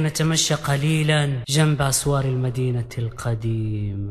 نتمشى قليلا جنب أسوار المدينة القديم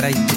caray.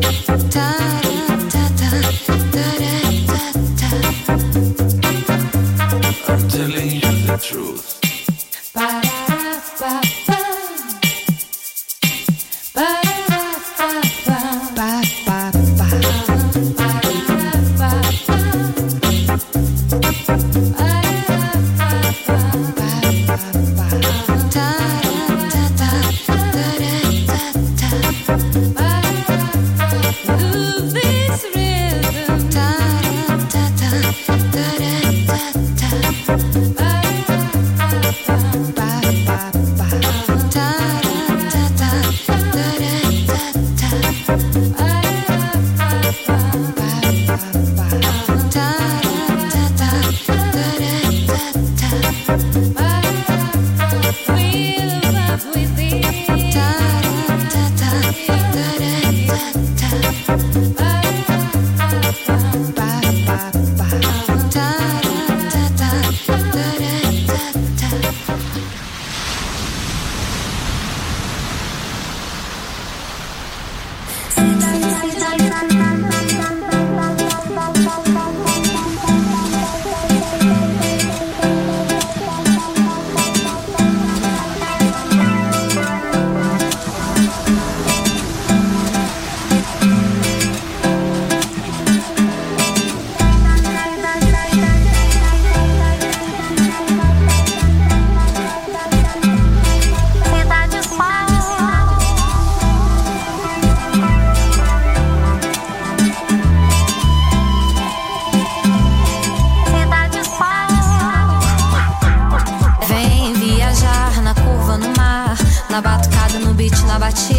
Time.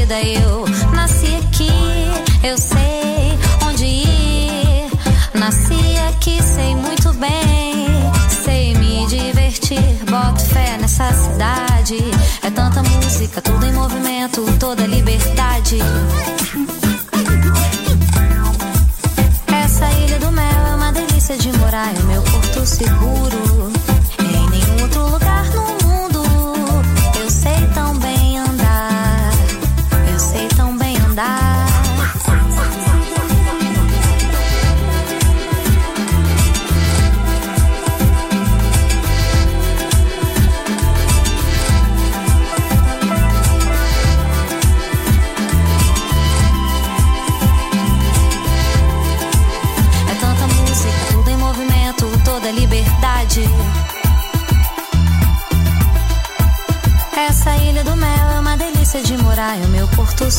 Eu nasci aqui, eu sei onde ir. Nasci aqui, sei muito bem. Sei me divertir, boto fé nessa cidade. É tanta música, tudo em movimento, toda liberdade.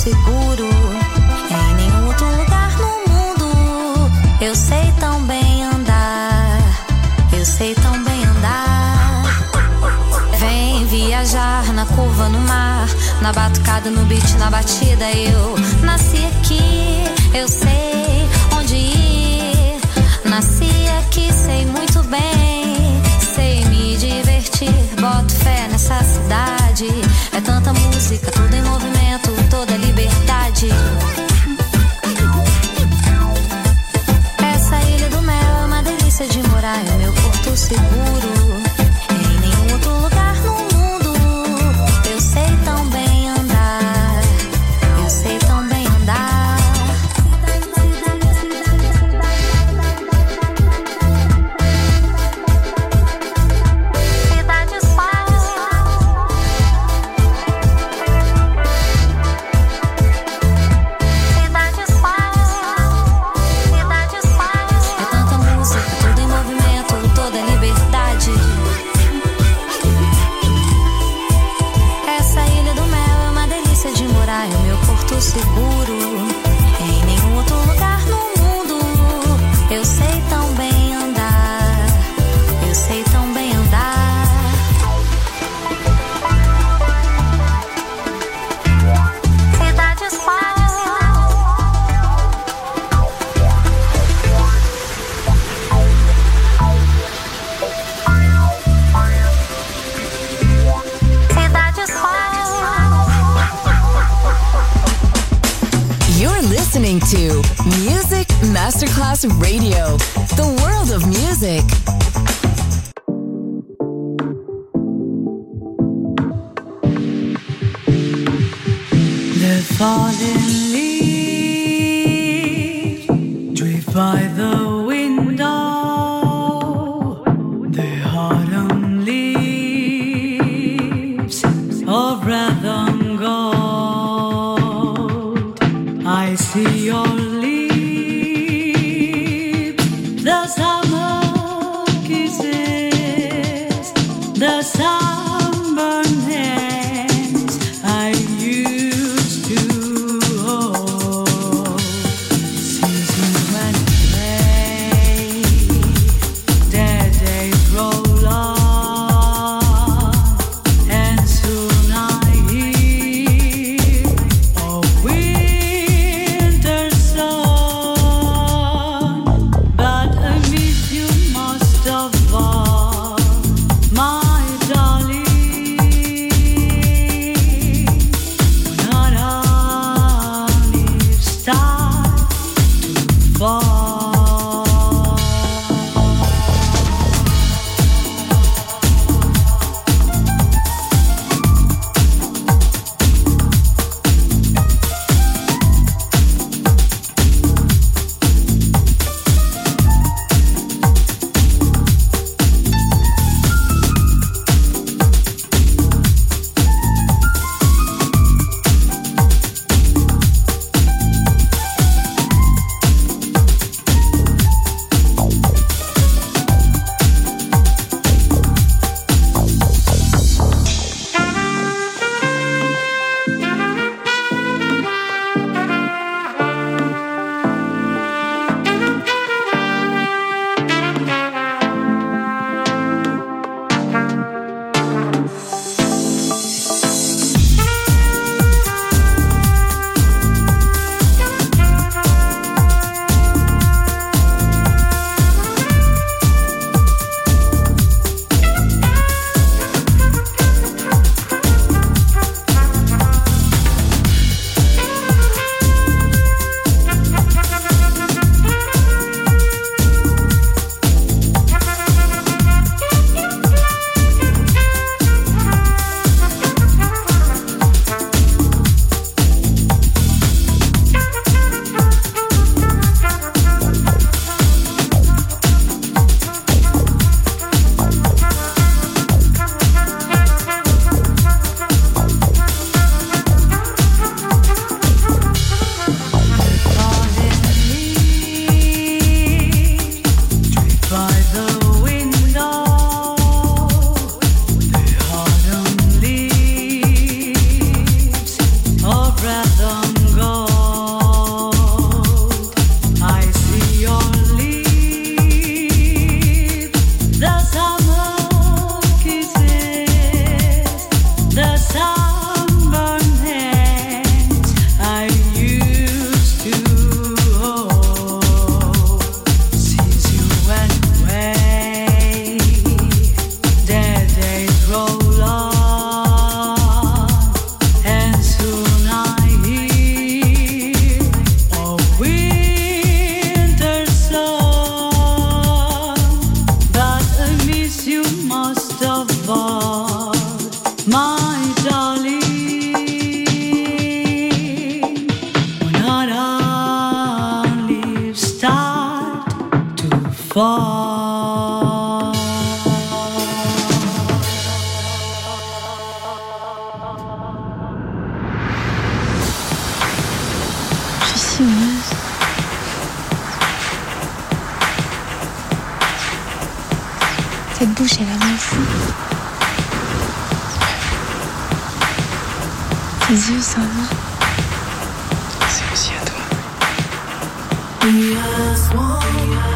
seguro em nenhum outro lugar no mundo. Eu sei tão bem andar, eu sei tão bem andar. Vem viajar na curva no mar, na batucada, no beat, na batida. Eu nasci aqui, eu sei onde ir. Nasci aqui, sei muito bem, sei me divertir. Boto fé nessa cidade. É tanta música, tudo em movimento, toda ali noite. Essa ilha do mel é uma delícia de morar, é meu porto seguro. Be a swan.